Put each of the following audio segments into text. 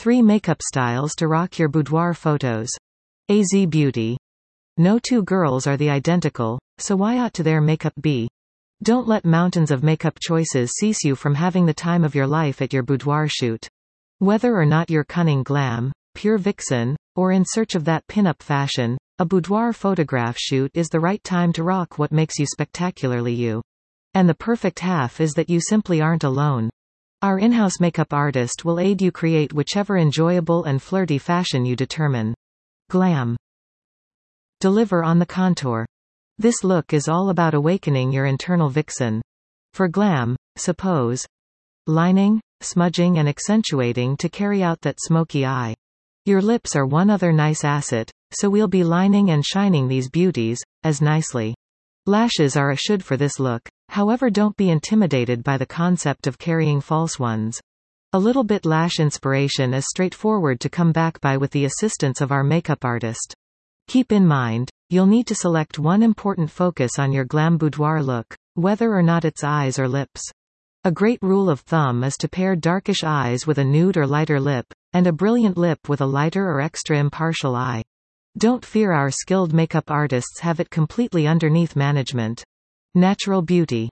3 makeup styles to rock your boudoir photos. AZ Beauty. No two girls are the identical, so why ought to their makeup be? Don't let mountains of makeup choices cease you from having the time of your life at your boudoir shoot. Whether or not you're cunning glam, pure vixen, or in search of that pin-up fashion, a boudoir photograph shoot is the right time to rock what makes you spectacularly you. And the perfect half is that you simply aren't alone. Our in-house makeup artist will aid you create whichever enjoyable and flirty fashion you determine. Glam. Deliver on the contour. This look is all about awakening your internal vixen. For glam, suppose lining, smudging and accentuating to carry out that smoky eye. Your lips are one other nice asset, so we'll be lining and shining these beauties, as nicely. Lashes are a should for this look, however don't be intimidated by the concept of carrying false ones. A little bit lash inspiration is straightforward to come back by with the assistance of our makeup artist. Keep in mind, you'll need to select one important focus on your glam boudoir look, whether or not it's eyes or lips. A great rule of thumb is to pair darkish eyes with a nude or lighter lip, and a brilliant lip with a lighter or extra impartial eye. Don't fear our skilled makeup artists have it completely underneath management. Natural beauty.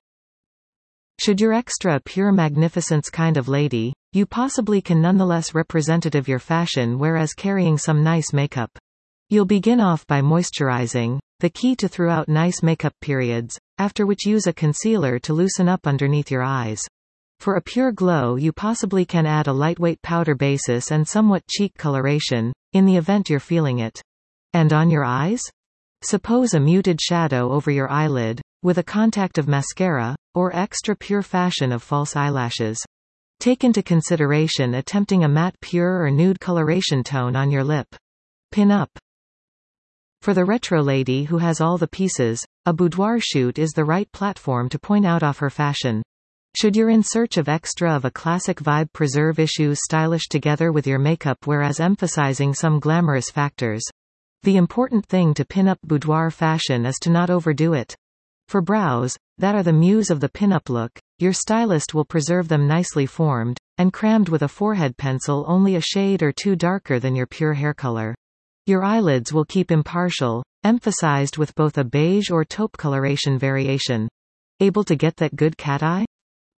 Should you're extra pure magnificence kind of lady, you possibly can nonetheless representative your fashion whereas carrying some nice makeup. You'll begin off by moisturizing, the key to throughout nice makeup periods, after which use a concealer to loosen up underneath your eyes. For a pure glow you possibly can add a lightweight powder basis and somewhat cheek coloration, in the event you're feeling it. And on your eyes? Suppose a muted shadow over your eyelid, with a contact of mascara, or extra pure fashion of false eyelashes. Take into consideration attempting a matte pure or nude coloration tone on your lip. Pin up. For the retro lady who has all the pieces, a boudoir shoot is the right platform to point out off her fashion. Should you're in search of extra of a classic vibe preserve issues stylish together with your makeup whereas emphasizing some glamorous factors. The important thing to pin up boudoir fashion is to not overdo it. For brows, that are the muse of the pin-up look, your stylist will preserve them nicely formed, and crammed with a forehead pencil only a shade or two darker than your pure hair color. Your eyelids will keep impartial, emphasized with both a beige or taupe coloration variation. Able to get that good cat eye?